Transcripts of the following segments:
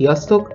Sziasztok!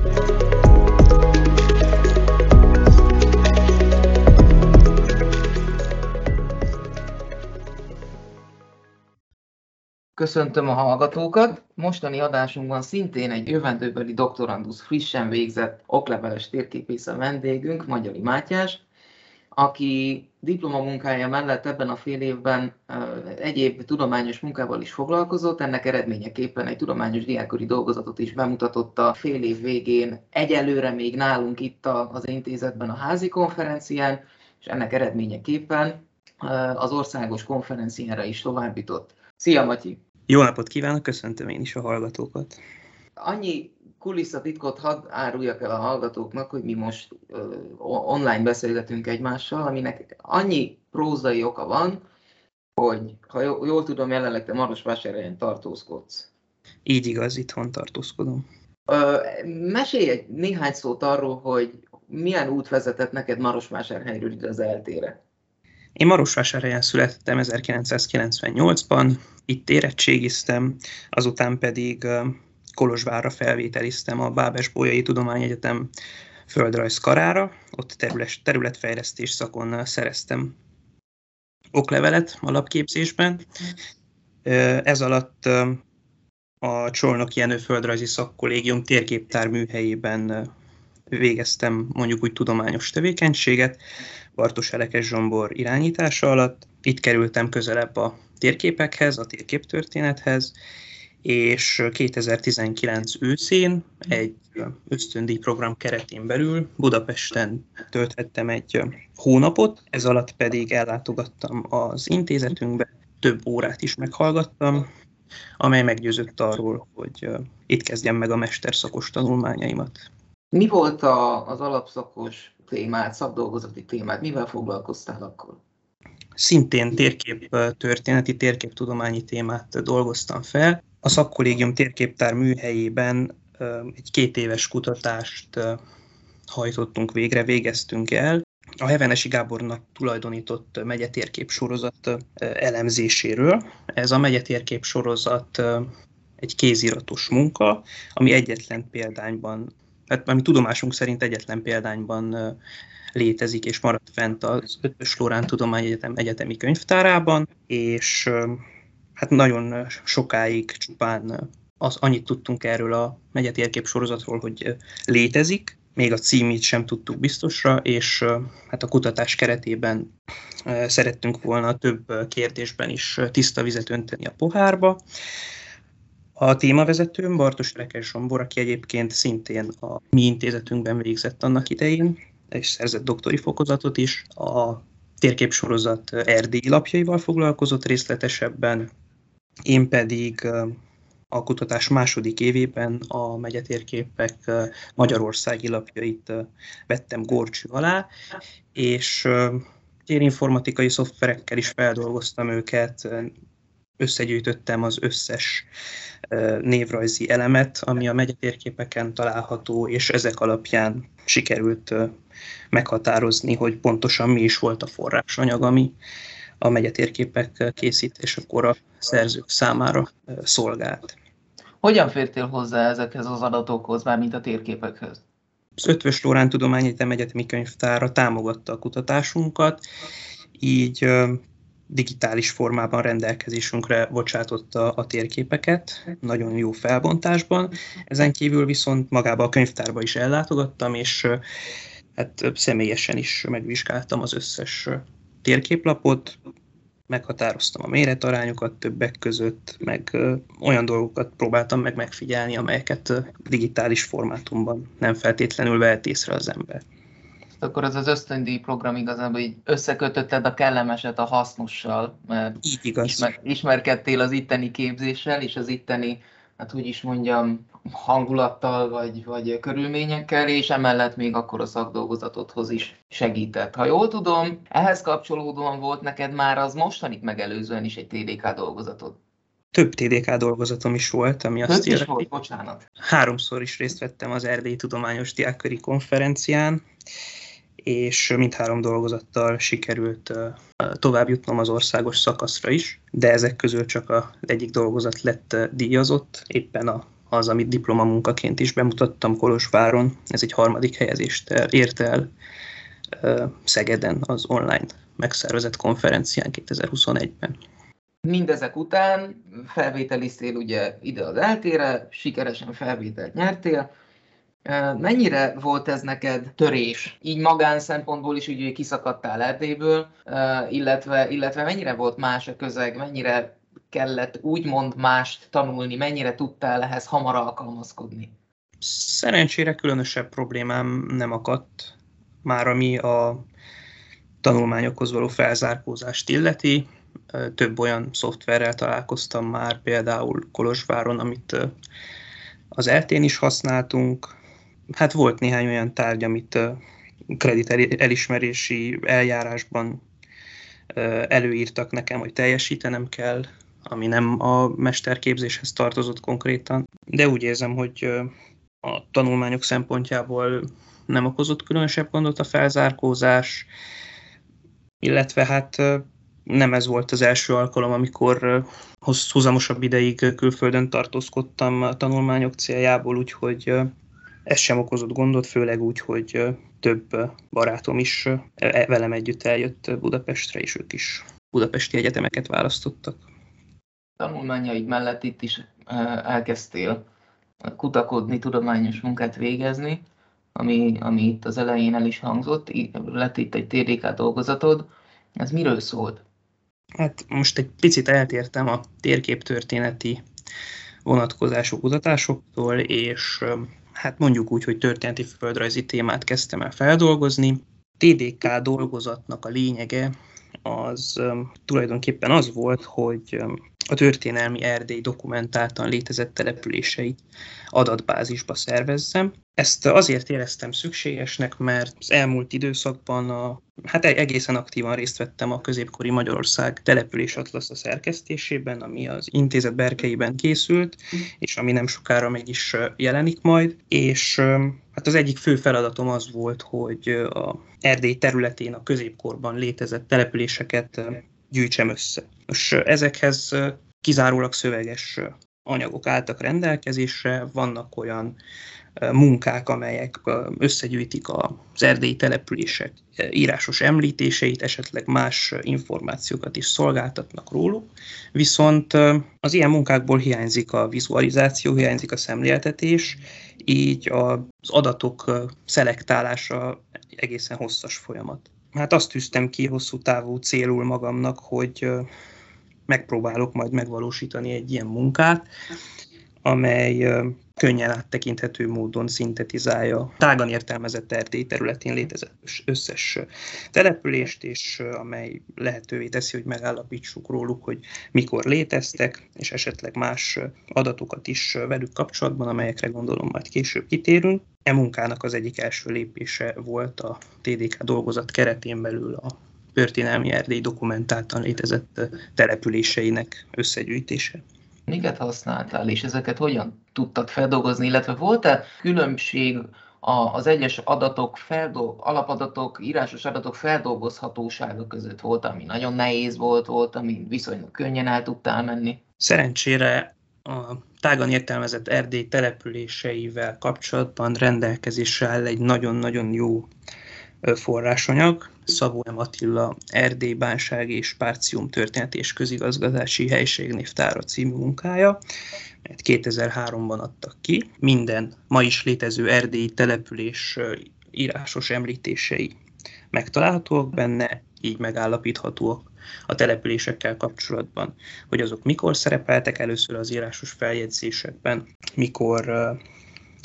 Köszöntöm a hallgatókat! Mostani adásunkban szintén egy jövendőbeli doktorandusz frissen végzett okleveles térképész a vendégünk, Magyari Mátyás, aki diplomamunkája mellett ebben a fél évben egyéb tudományos munkával is foglalkozott, ennek eredményeképpen egy tudományos diákori dolgozatot is bemutatott a fél év végén, egyelőre még nálunk itt az intézetben a házi konferencián, és ennek eredményeképpen az országos konferenciára is továbbított. Szia, Matyi! Jó napot kívánok, köszöntöm én is a hallgatókat! Annyi kulisszatitkot hadd áruljak el a hallgatóknak, hogy mi most uh, online beszélgetünk egymással, aminek annyi prózai oka van, hogy ha jól tudom, jelenleg te Marosvásárhelyen tartózkodsz. Így igaz, itthon tartózkodom. Uh, mesélj egy néhány szót arról, hogy milyen út vezetett neked Marosvásárhelyről ide az eltére. Én Marosvásárhelyen születtem 1998-ban, itt érettségiztem, azután pedig Kolozsvárra felvételiztem a Bábes Bolyai Tudományegyetem földrajz karára, ott terület, területfejlesztés szakon szereztem oklevelet alapképzésben. Ez alatt a Csolnok Jenő Földrajzi Szakkollégium térképtár műhelyében végeztem mondjuk úgy tudományos tevékenységet, Bartos Elekes Zsombor irányítása alatt. Itt kerültem közelebb a térképekhez, a térképtörténethez, és 2019 őszén egy ösztöndíj program keretén belül Budapesten tölthettem egy hónapot, ez alatt pedig ellátogattam az intézetünkbe, több órát is meghallgattam, amely meggyőzött arról, hogy itt kezdjem meg a mesterszakos tanulmányaimat. Mi volt a, az alapszakos témád, szakdolgozati témád, mivel foglalkoztál akkor? Szintén térkép történeti, térképtudományi témát dolgoztam fel. A szakkollégium térképtár műhelyében egy két éves kutatást hajtottunk végre, végeztünk el. A Hevenesi Gábornak tulajdonított megyetérkép sorozat elemzéséről. Ez a megyetérkép sorozat egy kéziratos munka, ami egyetlen példányban, hát ami tudomásunk szerint egyetlen példányban létezik és maradt fent az Ötös Lórán Tudományegyetem egyetemi könyvtárában, és hát nagyon sokáig csupán az, annyit tudtunk erről a megyetérkép sorozatról, hogy létezik, még a címét sem tudtuk biztosra, és hát a kutatás keretében szerettünk volna több kérdésben is tiszta vizet önteni a pohárba. A témavezetőm Bartos Rekes Zsombor, aki egyébként szintén a mi intézetünkben végzett annak idején, és szerzett doktori fokozatot is. A térképsorozat erdélyi lapjaival foglalkozott részletesebben, én pedig a kutatás második évében a megyetérképek magyarországi lapjait vettem gorcső alá, és térinformatikai szoftverekkel is feldolgoztam őket, összegyűjtöttem az összes névrajzi elemet, ami a megyetérképeken található, és ezek alapján sikerült meghatározni, hogy pontosan mi is volt a forrásanyag, ami a megyetérképek készítésekor a szerzők számára szolgált. Hogyan fértél hozzá ezekhez az adatokhoz, mint a térképekhez? Az Ötvös Lórán Tudományegyetem Egyetemi Könyvtára támogatta a kutatásunkat, így digitális formában rendelkezésünkre bocsátotta a térképeket, nagyon jó felbontásban. Ezen kívül viszont magába a könyvtárba is ellátogattam, és hát személyesen is megvizsgáltam az összes térképlapot, meghatároztam a méretarányokat többek között, meg olyan dolgokat próbáltam meg megfigyelni, amelyeket digitális formátumban nem feltétlenül vehet észre az ember. Akkor az az ösztöndíj program igazából így összekötötted a kellemeset a hasznossal, mert így igaz. Ismer, ismerkedtél az itteni képzéssel, és az itteni, hát úgy is mondjam, hangulattal, vagy, vagy körülményekkel, és emellett még akkor a szakdolgozatodhoz is segített. Ha jól tudom, ehhez kapcsolódóan volt neked már az mostanit megelőzően is egy TDK dolgozatod. Több TDK dolgozatom is volt, ami azt illeti. volt, bocsánat. Háromszor is részt vettem az Erdélyi Tudományos Diákköri Konferencián, és mindhárom dolgozattal sikerült tovább jutnom az országos szakaszra is, de ezek közül csak az egyik dolgozat lett díjazott, éppen a, az, amit diplomamunkaként is bemutattam Kolozsváron, ez egy harmadik helyezést ért el Szegeden az online megszervezett konferencián 2021-ben. Mindezek után felvételiztél ugye ide az eltére, sikeresen felvételt nyertél, Mennyire volt ez neked törés? Így magán szempontból is, hogy kiszakadtál Erdélyből, illetve, illetve mennyire volt más a közeg, mennyire kellett úgymond mást tanulni, mennyire tudtál ehhez hamar alkalmazkodni? Szerencsére különösebb problémám nem akadt, már ami a tanulmányokhoz való felzárkózást illeti. Több olyan szoftverrel találkoztam már, például Kolozsváron, amit az eltén is használtunk, hát volt néhány olyan tárgy, amit kredit elismerési eljárásban előírtak nekem, hogy teljesítenem kell, ami nem a mesterképzéshez tartozott konkrétan, de úgy érzem, hogy a tanulmányok szempontjából nem okozott különösebb gondot a felzárkózás, illetve hát nem ez volt az első alkalom, amikor húzamosabb ideig külföldön tartózkodtam a tanulmányok céljából, úgyhogy ez sem okozott gondot, főleg úgy, hogy több barátom is e, velem együtt eljött Budapestre, és ők is budapesti egyetemeket választottak. Tanulmányaid mellett itt is elkezdtél kutakodni, tudományos munkát végezni, ami, ami itt az elején el is hangzott, lett itt egy TDK dolgozatod. Ez miről szólt? Hát most egy picit eltértem a térképtörténeti vonatkozású kutatásoktól, és hát mondjuk úgy, hogy történeti földrajzi témát kezdtem el feldolgozni. TDK dolgozatnak a lényege az tulajdonképpen az volt, hogy a történelmi Erdély dokumentáltan létezett településeit adatbázisba szervezzem. Ezt azért éreztem szükségesnek, mert az elmúlt időszakban a, hát e- egészen aktívan részt vettem a középkori Magyarország település atlasza szerkesztésében, ami az intézet berkeiben készült, és ami nem sokára meg is jelenik majd, és hát az egyik fő feladatom az volt, hogy a Erdély területén a középkorban létezett településeket gyűjtsem össze. Most ezekhez kizárólag szöveges anyagok álltak rendelkezésre, vannak olyan munkák, amelyek összegyűjtik az erdélyi települések írásos említéseit, esetleg más információkat is szolgáltatnak róluk, viszont az ilyen munkákból hiányzik a vizualizáció, hiányzik a szemléltetés, így az adatok szelektálása egészen hosszas folyamat. Hát azt tűztem ki hosszú távú célul magamnak, hogy megpróbálok majd megvalósítani egy ilyen munkát, amely könnyen áttekinthető módon szintetizálja tágan értelmezett Erdély területén létezett összes települést, és amely lehetővé teszi, hogy megállapítsuk róluk, hogy mikor léteztek, és esetleg más adatokat is velük kapcsolatban, amelyekre gondolom majd később kitérünk. E munkának az egyik első lépése volt a TDK dolgozat keretén belül a történelmi Erdély dokumentáltan létezett településeinek összegyűjtése. Miket használtál, és ezeket hogyan tudtad feldolgozni, illetve volt-e különbség az egyes adatok, feldol- alapadatok, írásos adatok feldolgozhatósága között volt, ami nagyon nehéz volt, volt, ami viszonylag könnyen el tudtál menni? Szerencsére a tágan értelmezett Erdély településeivel kapcsolatban rendelkezésre áll egy nagyon-nagyon jó forrásanyag, Szabó M. Attila Erdély Bánság és Párcium történeti és közigazgatási helységnévtára című munkája, mert 2003-ban adtak ki. Minden ma is létező erdélyi település írásos említései megtalálhatóak benne, így megállapíthatóak a településekkel kapcsolatban, hogy azok mikor szerepeltek először az írásos feljegyzésekben, mikor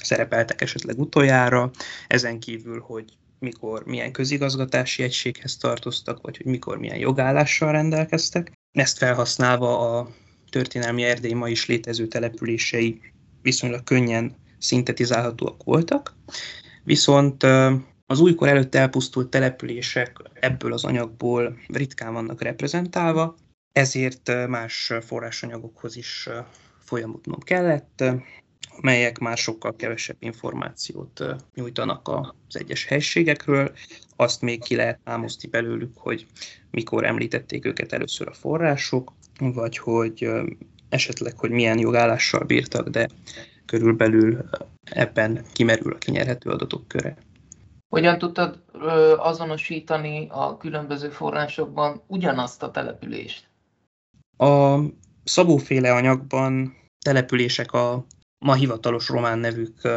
szerepeltek esetleg utoljára, ezen kívül, hogy mikor milyen közigazgatási egységhez tartoztak, vagy hogy mikor milyen jogállással rendelkeztek. Ezt felhasználva a történelmi Erdély ma is létező települései viszonylag könnyen szintetizálhatóak voltak, viszont az újkor előtt elpusztult települések ebből az anyagból ritkán vannak reprezentálva, ezért más forrásanyagokhoz is folyamodnom kellett, melyek már sokkal kevesebb információt nyújtanak az egyes helységekről. Azt még ki lehet álmozni belőlük, hogy mikor említették őket először a források, vagy hogy esetleg, hogy milyen jogállással bírtak, de körülbelül ebben kimerül a kinyerhető adatok köre. Hogyan tudtad azonosítani a különböző forrásokban ugyanazt a települést? A szabóféle anyagban települések a ma hivatalos román nevük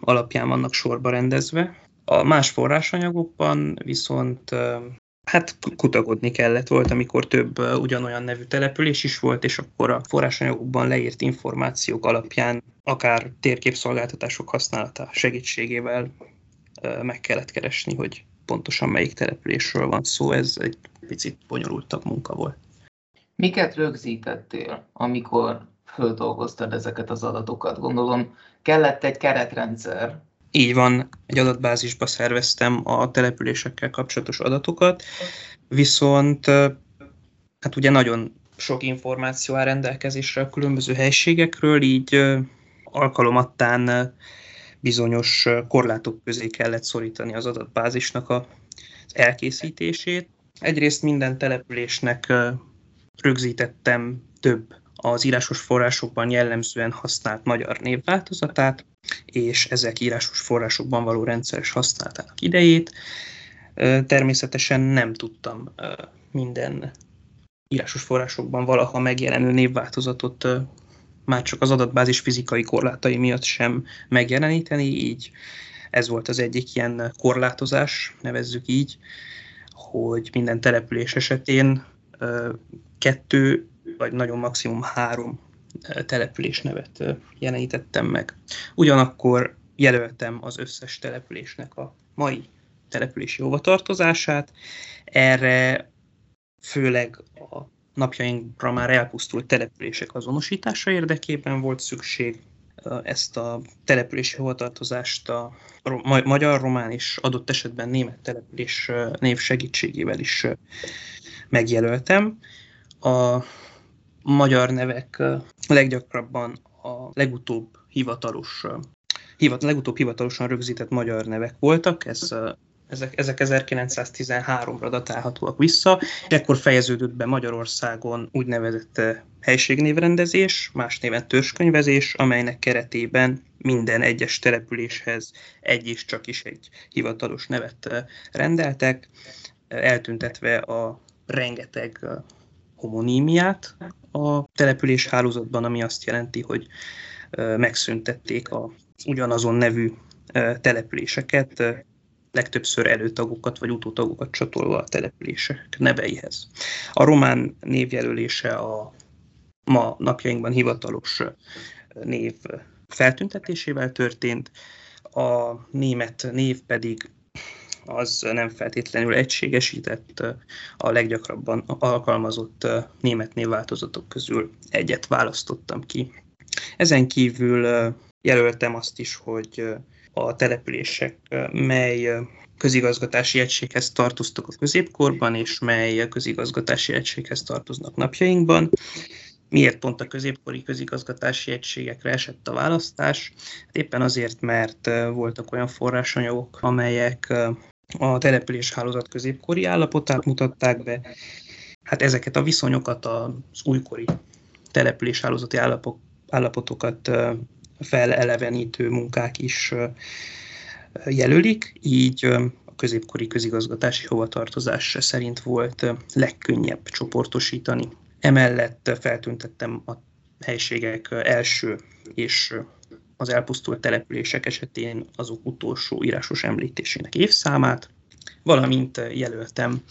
alapján vannak sorba rendezve. A más forrásanyagokban viszont hát kutakodni kellett volt, amikor több ugyanolyan nevű település is volt, és akkor a forrásanyagokban leírt információk alapján akár térképszolgáltatások használata segítségével meg kellett keresni, hogy pontosan melyik településről van szó, ez egy picit bonyolultabb munka volt. Miket rögzítettél, amikor földolgoztad ezeket az adatokat? Gondolom, kellett egy keretrendszer. Így van, egy adatbázisba szerveztem a településekkel kapcsolatos adatokat, viszont hát ugye nagyon sok információ áll rendelkezésre a különböző helységekről, így alkalomattán bizonyos korlátok közé kellett szorítani az adatbázisnak az elkészítését. Egyrészt minden településnek rögzítettem több az írásos forrásokban jellemzően használt magyar névváltozatát, és ezek írásos forrásokban való rendszeres használatának idejét. Természetesen nem tudtam minden írásos forrásokban valaha megjelenő névváltozatot már csak az adatbázis fizikai korlátai miatt sem megjeleníteni, így ez volt az egyik ilyen korlátozás, nevezzük így, hogy minden település esetén kettő, vagy nagyon maximum három település nevet jelenítettem meg. Ugyanakkor jelöltem az összes településnek a mai települési hovatartozását. Erre főleg a napjainkra már elpusztult települések azonosítása érdekében volt szükség. Ezt a települési hovatartozást a magyar, román és adott esetben német település név segítségével is megjelöltem. A magyar nevek leggyakrabban a legutóbb hivatalos hivat, legutóbb hivatalosan rögzített magyar nevek voltak, ez ezek, ezek 1913-ra datálhatóak vissza, és ekkor fejeződött be Magyarországon úgynevezett helységnévrendezés, más néven törzskönyvezés, amelynek keretében minden egyes településhez egy is csak is egy hivatalos nevet rendeltek, eltüntetve a rengeteg homonímiát a település hálózatban, ami azt jelenti, hogy megszüntették a ugyanazon nevű településeket, legtöbbször előtagokat vagy utótagokat csatolva a települések neveihez. A román névjelölése a ma napjainkban hivatalos név feltüntetésével történt, a német név pedig az nem feltétlenül egységesített, a leggyakrabban alkalmazott német névváltozatok közül egyet választottam ki. Ezen kívül jelöltem azt is, hogy a települések, mely közigazgatási egységhez tartoztak a középkorban, és mely közigazgatási egységhez tartoznak napjainkban. Miért pont a középkori közigazgatási egységekre esett a választás? Hát éppen azért, mert voltak olyan forrásanyagok, amelyek a település hálózat középkori állapotát mutatták be. Hát ezeket a viszonyokat az újkori település hálózati állapotokat felelevenítő munkák is jelölik, így a középkori közigazgatási hovatartozás szerint volt legkönnyebb csoportosítani. Emellett feltüntettem a helységek első és az elpusztult települések esetén azok utolsó írásos említésének évszámát, valamint jelöltem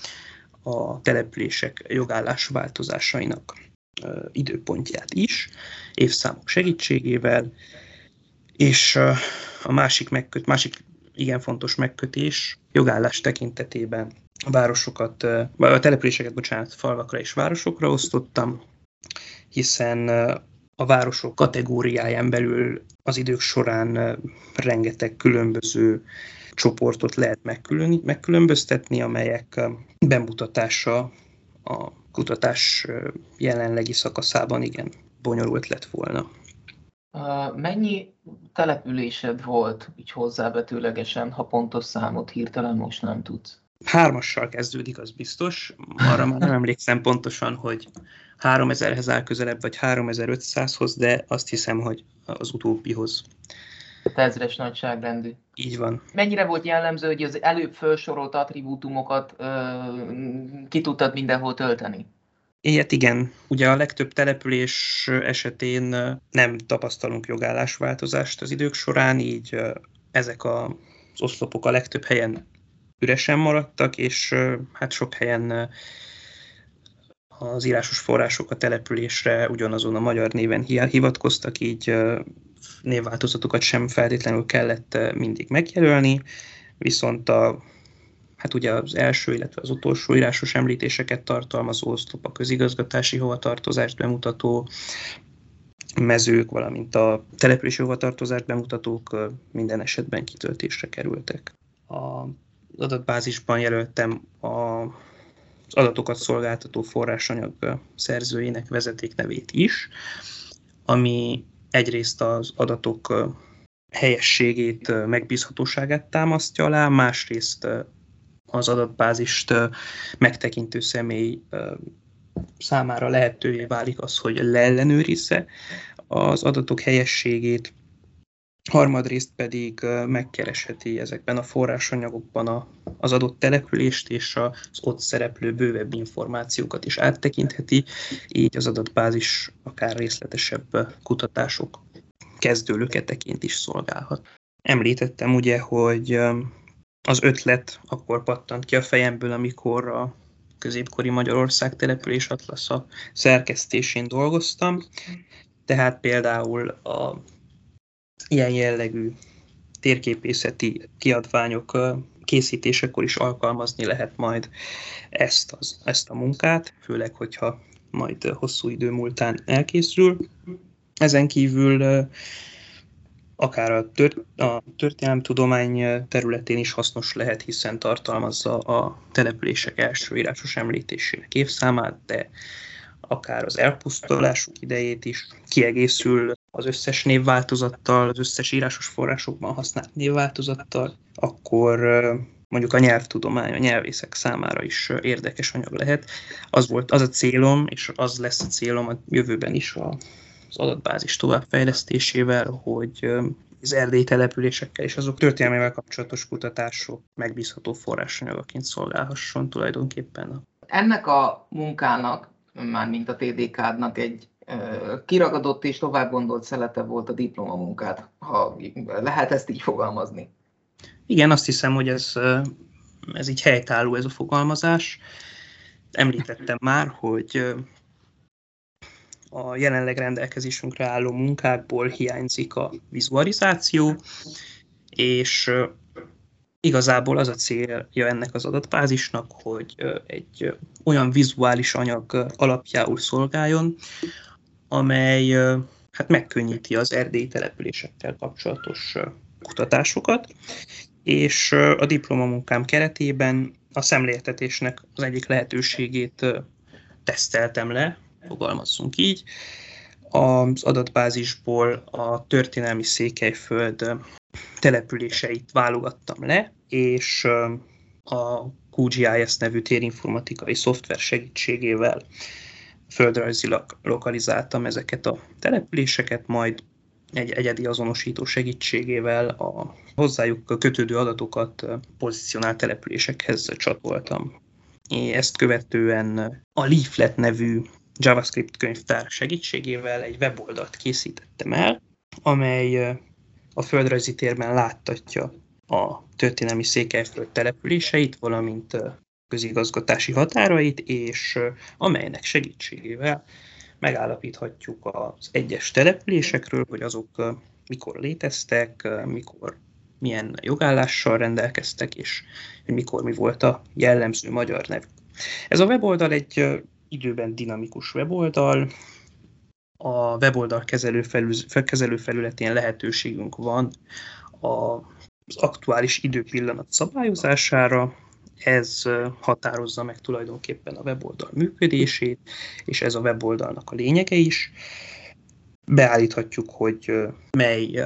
a települések jogállás változásainak időpontját is, évszámok segítségével, és a másik, megköt, másik igen fontos megkötés jogállás tekintetében a városokat, a településeket, bocsánat, falvakra és városokra osztottam, hiszen a városok kategóriáján belül az idők során rengeteg különböző csoportot lehet megkülönböztetni, amelyek bemutatása a kutatás jelenlegi szakaszában igen bonyolult lett volna. Mennyi településed volt így hozzávetőlegesen, ha pontos számot hirtelen most nem tudsz? Hármassal kezdődik, az biztos. Arra már nem emlékszem pontosan, hogy 3000-hez áll közelebb, vagy 3500-hoz, de azt hiszem, hogy az utóbbihoz. Ezres nagyságrendű. Így van. Mennyire volt jellemző, hogy az előbb felsorolt attribútumokat ö, ki tudtad mindenhol tölteni? Ilyet igen. Ugye a legtöbb település esetén nem tapasztalunk jogállásváltozást az idők során, így ezek az oszlopok a legtöbb helyen üresen maradtak, és hát sok helyen az írásos források a településre ugyanazon a magyar néven hivatkoztak, így névváltozatokat sem feltétlenül kellett mindig megjelölni, viszont a hát ugye az első, illetve az utolsó írásos említéseket tartalmazó oszlop a közigazgatási hovatartozást bemutató mezők, valamint a települési hovatartozást bemutatók minden esetben kitöltésre kerültek. A adatbázisban jelöltem a az adatokat szolgáltató forrásanyag szerzőjének vezetéknevét is, ami egyrészt az adatok helyességét, megbízhatóságát támasztja alá, másrészt az adatbázist megtekintő személy számára lehetővé válik az, hogy leellenőrizze az adatok helyességét, harmadrészt pedig megkeresheti ezekben a forrásanyagokban az adott települést és az ott szereplő bővebb információkat is áttekintheti, így az adatbázis akár részletesebb kutatások kezdőlöketeként is szolgálhat. Említettem ugye, hogy az ötlet akkor pattant ki a fejemből, amikor a középkori Magyarország település atlasza szerkesztésén dolgoztam. Tehát például a ilyen jellegű térképészeti kiadványok készítésekor is alkalmazni lehet majd ezt, az, ezt a munkát, főleg, hogyha majd hosszú idő múltán elkészül. Ezen kívül akár a, tört, a történelemtudomány területén is hasznos lehet, hiszen tartalmazza a települések első írásos említésének évszámát, de akár az elpusztulásuk idejét is kiegészül az összes névváltozattal, az összes írásos forrásokban használt névváltozattal, akkor mondjuk a nyelvtudomány, a nyelvészek számára is érdekes anyag lehet. Az volt az a célom, és az lesz a célom a jövőben is az adatbázis továbbfejlesztésével, hogy az erdélyi településekkel és azok történelmével kapcsolatos kutatások megbízható forrásanyagaként szolgálhasson tulajdonképpen. Ennek a munkának, mint a TDK-nak egy kiragadott és tovább gondolt szelete volt a diplomamunkát, ha lehet ezt így fogalmazni. Igen, azt hiszem, hogy ez, ez így helytálló ez a fogalmazás. Említettem már, hogy a jelenleg rendelkezésünkre álló munkákból hiányzik a vizualizáció, és igazából az a célja ennek az adatbázisnak, hogy egy olyan vizuális anyag alapjául szolgáljon, amely hát megkönnyíti az erdélyi településekkel kapcsolatos kutatásokat, és a diplomamunkám keretében a szemléltetésnek az egyik lehetőségét teszteltem le, fogalmazzunk így. Az adatbázisból a történelmi Székelyföld településeit válogattam le, és a QGIS nevű térinformatikai szoftver segítségével földrajzilag lokalizáltam ezeket a településeket, majd egy egyedi azonosító segítségével a hozzájuk kötődő adatokat pozícionált településekhez csatoltam. Ezt követően a Leaflet nevű JavaScript könyvtár segítségével egy weboldalt készítettem el, amely a földrajzi térben láttatja a történelmi Székelyföld településeit, valamint közigazgatási határait, és amelynek segítségével megállapíthatjuk az egyes településekről, hogy azok mikor léteztek, mikor milyen jogállással rendelkeztek, és mikor mi volt a jellemző magyar nevük. Ez a weboldal egy időben dinamikus weboldal, a weboldal kezelő felületén lehetőségünk van az aktuális időpillanat szabályozására, ez határozza meg tulajdonképpen a weboldal működését, és ez a weboldalnak a lényege is. Beállíthatjuk, hogy mely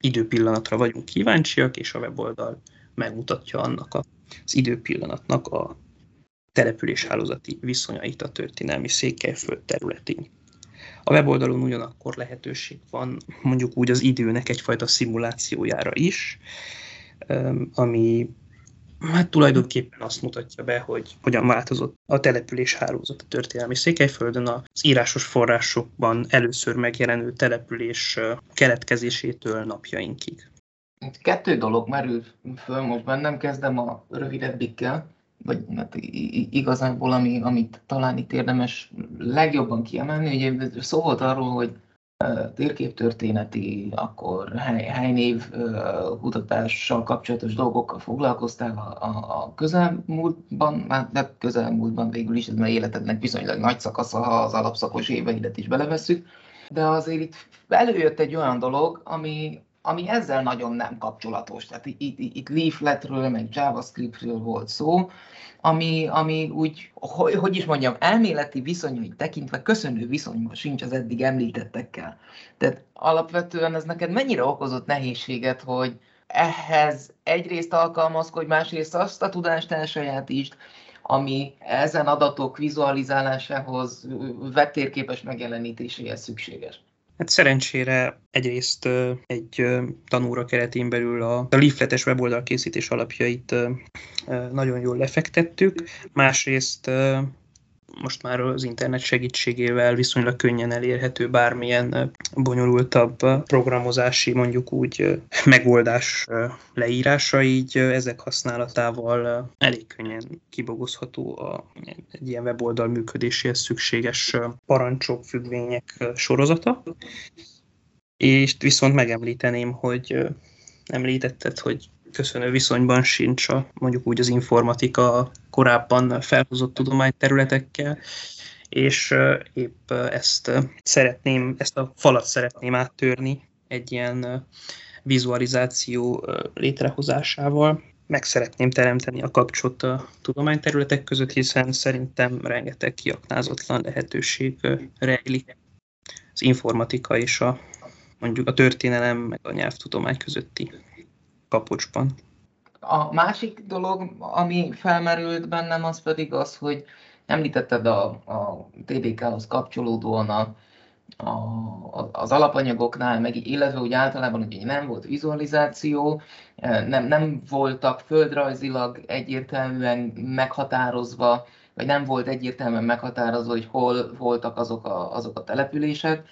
időpillanatra vagyunk kíváncsiak, és a weboldal megmutatja annak az időpillanatnak a településhálózati viszonyait a történelmi Székelyföld területén. A weboldalon ugyanakkor lehetőség van mondjuk úgy az időnek egyfajta szimulációjára is, ami hát tulajdonképpen azt mutatja be, hogy hogyan változott a település hálózat a történelmi Székelyföldön az írásos forrásokban először megjelenő település keletkezésétől napjainkig. Kettő dolog merül föl most bennem, kezdem a rövidebbikkel, vagy hát igazából, ami, amit talán itt érdemes legjobban kiemelni, ugye szó volt arról, hogy térképtörténeti, akkor hely, helynév kutatással kapcsolatos dolgokkal foglalkoztál a, a, a közelmúltban, hát de közelmúltban végül is, ez már életednek viszonylag nagy szakasza, ha az alapszakos éveidet is belevesszük, de azért itt előjött egy olyan dolog, ami, ami ezzel nagyon nem kapcsolatos. Tehát itt, itt, itt leafletről, meg JavaScriptről volt szó, ami, ami úgy, hogy, hogy is mondjam, elméleti viszonyait tekintve köszönő viszonyban sincs az eddig említettekkel. Tehát alapvetően ez neked mennyire okozott nehézséget, hogy ehhez egyrészt alkalmazkodj, másrészt azt a tudást elsajátítsd, ami ezen adatok vizualizálásához, vettérképes megjelenítéséhez szükséges. Hát szerencsére egyrészt egy tanúra keretén belül a, a leafletes weboldal készítés alapjait nagyon jól lefektettük, másrészt most már az internet segítségével viszonylag könnyen elérhető bármilyen bonyolultabb programozási, mondjuk úgy megoldás leírása, így ezek használatával elég könnyen kibogozható a, egy ilyen weboldal működéséhez szükséges parancsok, függvények sorozata. És viszont megemlíteném, hogy említetted, hogy köszönő viszonyban sincs a, mondjuk úgy az informatika korábban felhozott tudományterületekkel, és épp ezt szeretném, ezt a falat szeretném áttörni egy ilyen vizualizáció létrehozásával. Meg szeretném teremteni a kapcsot a tudományterületek között, hiszen szerintem rengeteg kiaknázatlan lehetőség rejlik az informatika és a mondjuk a történelem meg a nyelvtudomány közötti kapocsban. A másik dolog, ami felmerült bennem, az pedig az, hogy említetted a, a TDK-hoz kapcsolódóan a, a, az alapanyagoknál, meg illetve úgy általában hogy nem volt vizualizáció, nem, nem voltak földrajzilag egyértelműen meghatározva, vagy nem volt egyértelműen meghatározva, hogy hol voltak azok a, azok a települések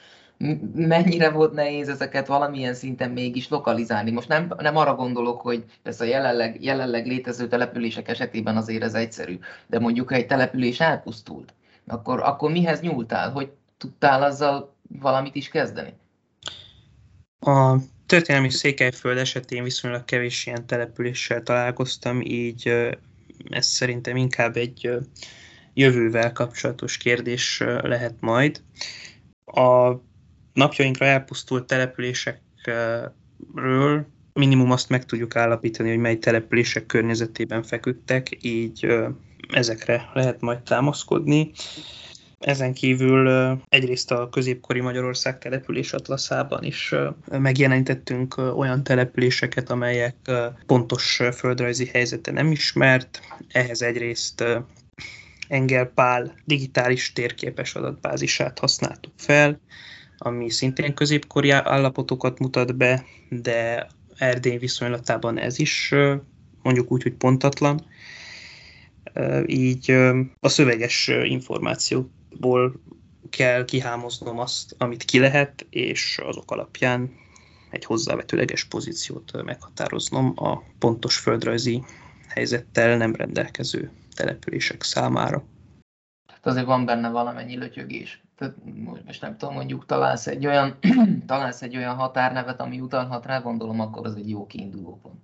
mennyire volt nehéz ezeket valamilyen szinten mégis lokalizálni. Most nem, nem arra gondolok, hogy ez a jelenleg, jelenleg létező települések esetében azért ez egyszerű, de mondjuk, ha egy település elpusztult, akkor, akkor mihez nyúltál? Hogy tudtál azzal valamit is kezdeni? A történelmi Székelyföld esetén viszonylag kevés ilyen településsel találkoztam, így ez szerintem inkább egy jövővel kapcsolatos kérdés lehet majd. A napjainkra elpusztult településekről minimum azt meg tudjuk állapítani, hogy mely települések környezetében feküdtek, így ezekre lehet majd támaszkodni. Ezen kívül egyrészt a középkori Magyarország település atlaszában is megjelenítettünk olyan településeket, amelyek pontos földrajzi helyzete nem ismert. Ehhez egyrészt Engel Pál digitális térképes adatbázisát használtuk fel, ami szintén középkori állapotokat mutat be, de Erdély viszonylatában ez is mondjuk úgy, hogy pontatlan. Így a szöveges információból kell kihámoznom azt, amit ki lehet, és azok alapján egy hozzávetőleges pozíciót meghatároznom a pontos földrajzi helyzettel nem rendelkező települések számára. Tehát azért van benne valamennyi lötyögés tehát most nem tudom, mondjuk találsz egy olyan, találsz egy olyan határnevet, ami utalhat rá, gondolom, akkor az egy jó kiinduló pont.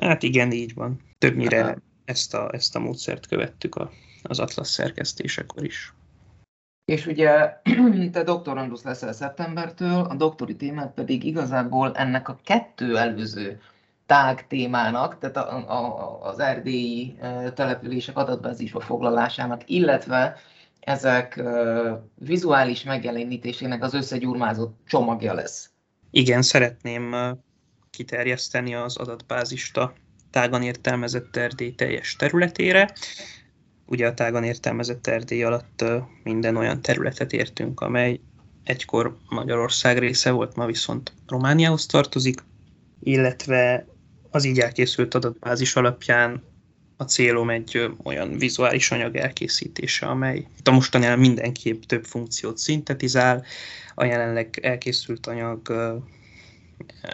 Hát igen, így van. Többnyire hát, ezt a, ezt a módszert követtük a, az Atlas szerkesztésekor is. És ugye te doktorandusz leszel szeptembertől, a doktori témát pedig igazából ennek a kettő előző tág témának, tehát a, a, az erdélyi települések adatbázisba foglalásának, illetve ezek vizuális megjelenítésének az összegyurmázott csomagja lesz. Igen, szeretném kiterjeszteni az adatbázist a tágan értelmezett erdély teljes területére. Ugye a tágan értelmezett erdély alatt minden olyan területet értünk, amely egykor Magyarország része volt, ma viszont Romániához tartozik, illetve az így elkészült adatbázis alapján a célom egy olyan vizuális anyag elkészítése, amely a mostanában mindenképp több funkciót szintetizál, a jelenleg elkészült anyag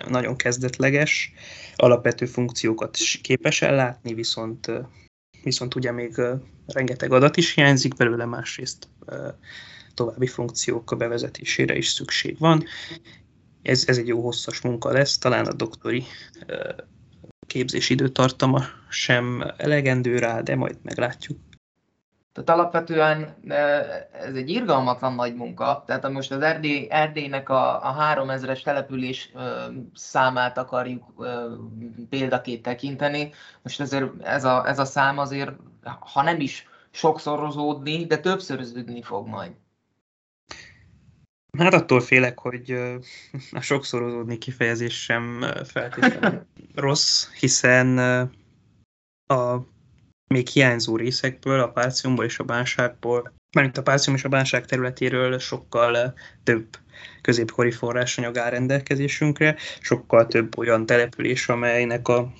nagyon kezdetleges, alapvető funkciókat is képes ellátni, viszont, viszont ugye még rengeteg adat is hiányzik belőle, másrészt további funkciók bevezetésére is szükség van. Ez, ez egy jó hosszas munka lesz, talán a doktori képzési időtartama sem elegendő rá, de majd meglátjuk. Tehát alapvetően e, ez egy irgalmatlan nagy munka. Tehát most az Erdély, Erdélynek a, a 3000-es település számát akarjuk példaként tekinteni. Most ezért ez a, ez a szám azért, ha nem is sokszorozódni, de többszöröződni fog majd. Hát attól félek, hogy a sokszorozódni kifejezés sem feltétlenül rossz, hiszen a még hiányzó részekből, a párciumból és a bánságból, mert a párcium és a bánság területéről sokkal több középkori forrásanyag áll rendelkezésünkre, sokkal több olyan település, amelynek a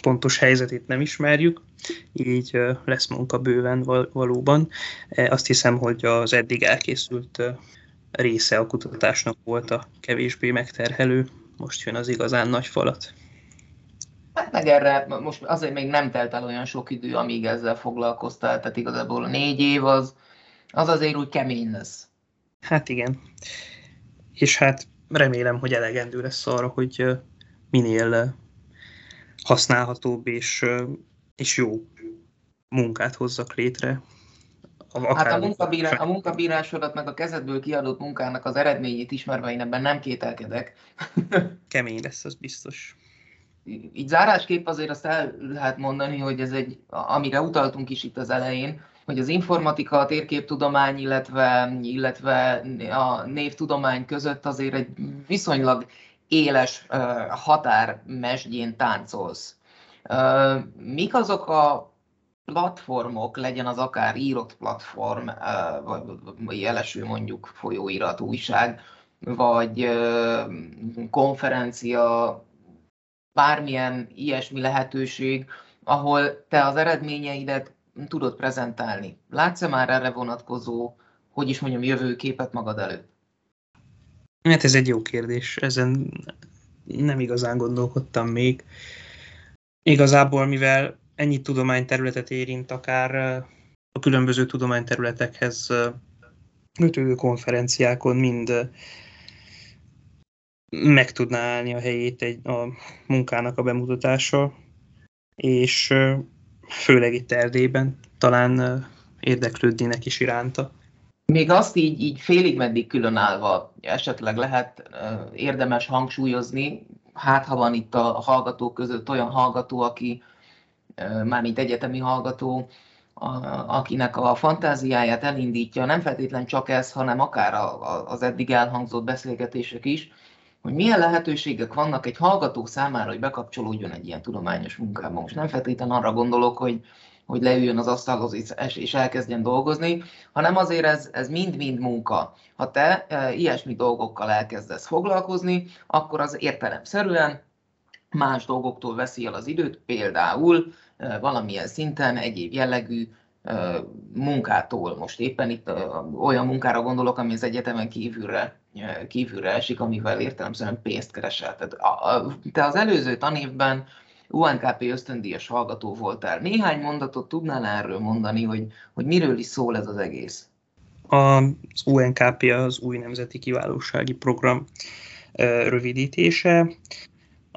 pontos helyzetét nem ismerjük, így lesz munka bőven valóban. Azt hiszem, hogy az eddig elkészült része a kutatásnak volt a kevésbé megterhelő, most jön az igazán nagy falat. Hát meg erre most azért még nem telt el olyan sok idő, amíg ezzel foglalkoztál, tehát igazából a négy év az, az azért úgy kemény lesz. Hát igen. És hát remélem, hogy elegendő lesz arra, hogy minél használhatóbb és, és jó munkát hozzak létre hát a, munkabírá, a munkabírásodat meg a kezedből kiadott munkának az eredményét ismerve én ebben nem kételkedek. Kemény lesz, az biztos. Így zárásképp azért azt el lehet mondani, hogy ez egy, amire utaltunk is itt az elején, hogy az informatika, a térképtudomány, illetve, illetve a névtudomány között azért egy viszonylag éles határmesdjén táncolsz. Mik azok a platformok, legyen az akár írott platform, vagy jelesül mondjuk folyóirat, újság, vagy konferencia, bármilyen ilyesmi lehetőség, ahol te az eredményeidet tudod prezentálni. Látsz-e már erre vonatkozó, hogy is mondjam, jövőképet magad előtt? Hát ez egy jó kérdés, ezen nem igazán gondolkodtam még. Igazából, mivel ennyi tudományterületet érint, akár a különböző tudományterületekhez kötődő konferenciákon mind meg tudná állni a helyét egy, a munkának a bemutatása, és főleg itt Erdélyben talán érdeklődnének is iránta. Még azt így, így félig meddig különállva esetleg lehet érdemes hangsúlyozni, hát ha van itt a hallgatók között olyan hallgató, aki mármint egyetemi hallgató, akinek a fantáziáját elindítja, nem feltétlen csak ez, hanem akár az eddig elhangzott beszélgetések is, hogy milyen lehetőségek vannak egy hallgató számára, hogy bekapcsolódjon egy ilyen tudományos munkába. Most nem feltétlenül arra gondolok, hogy, hogy leüljön az asztalhoz és elkezdjen dolgozni, hanem azért ez, ez mind-mind munka. Ha te e, ilyesmi dolgokkal elkezdesz foglalkozni, akkor az értelemszerűen más dolgoktól veszi el az időt, például valamilyen szinten egyéb jellegű munkától. Most éppen itt olyan munkára gondolok, ami az egyetemen kívülre, kívülre esik, amivel értelemszerűen pénzt keresel. Tehát te az előző tanévben UNKP ösztöndíjas hallgató voltál. Néhány mondatot tudnál erről mondani, hogy, hogy miről is szól ez az egész? Az UNKP az új nemzeti kiválósági program rövidítése,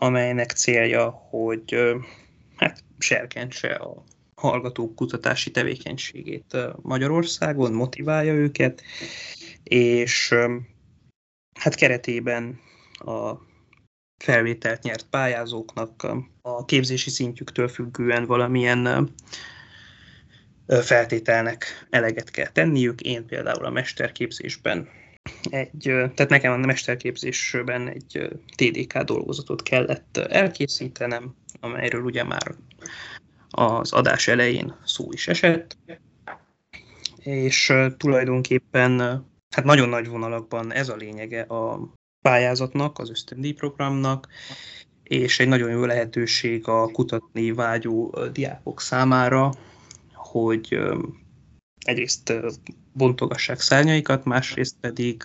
amelynek célja, hogy hát serkentse a hallgatók kutatási tevékenységét Magyarországon, motiválja őket, és hát keretében a felvételt nyert pályázóknak a képzési szintjüktől függően valamilyen feltételnek eleget kell tenniük. Én például a mesterképzésben egy, tehát nekem a mesterképzésben egy TDK dolgozatot kellett elkészítenem, amelyről ugye már az adás elején szó is esett, és tulajdonképpen hát nagyon nagy vonalakban ez a lényege a pályázatnak, az ösztöndíj programnak, és egy nagyon jó lehetőség a kutatni vágyó diákok számára, hogy egyrészt bontogassák szárnyaikat, másrészt pedig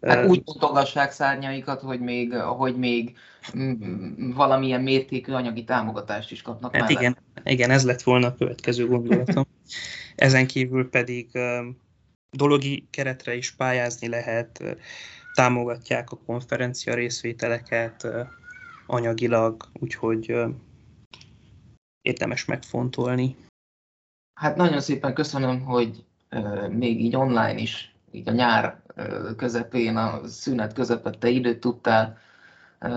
Hát úgy bontogassák szárnyaikat, hogy még, hogy még valamilyen mértékű anyagi támogatást is kapnak hát igen, igen, ez lett volna a következő gondolatom. Ezen kívül pedig dologi keretre is pályázni lehet, támogatják a konferencia részvételeket anyagilag, úgyhogy érdemes megfontolni. Hát nagyon szépen köszönöm, hogy még így online is, így a nyár közepén, a szünet közepette időt tudtál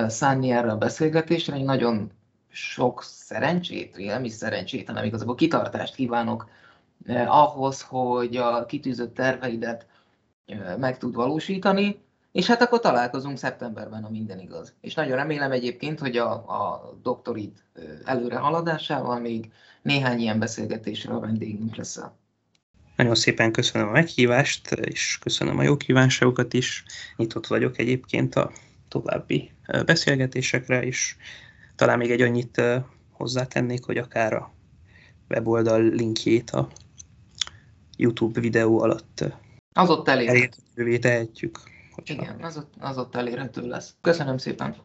szánni erre a beszélgetésre. Én nagyon sok szerencsét, nem is szerencsét, hanem igazából kitartást kívánok ahhoz, hogy a kitűzött terveidet meg tud valósítani, és hát akkor találkozunk szeptemberben, a minden igaz. És nagyon remélem egyébként, hogy a, a doktorid előre haladásával még néhány ilyen beszélgetésre a vendégünk leszel. Nagyon szépen köszönöm a meghívást, és köszönöm a jó kívánságokat is. Nyitott vagyok egyébként a további beszélgetésekre, és talán még egy annyit hozzátennék, hogy akár a weboldal linkjét a YouTube videó alatt az ott elérhető. tehetjük. Igen, az ott, az ott elérhető lesz. Köszönöm szépen.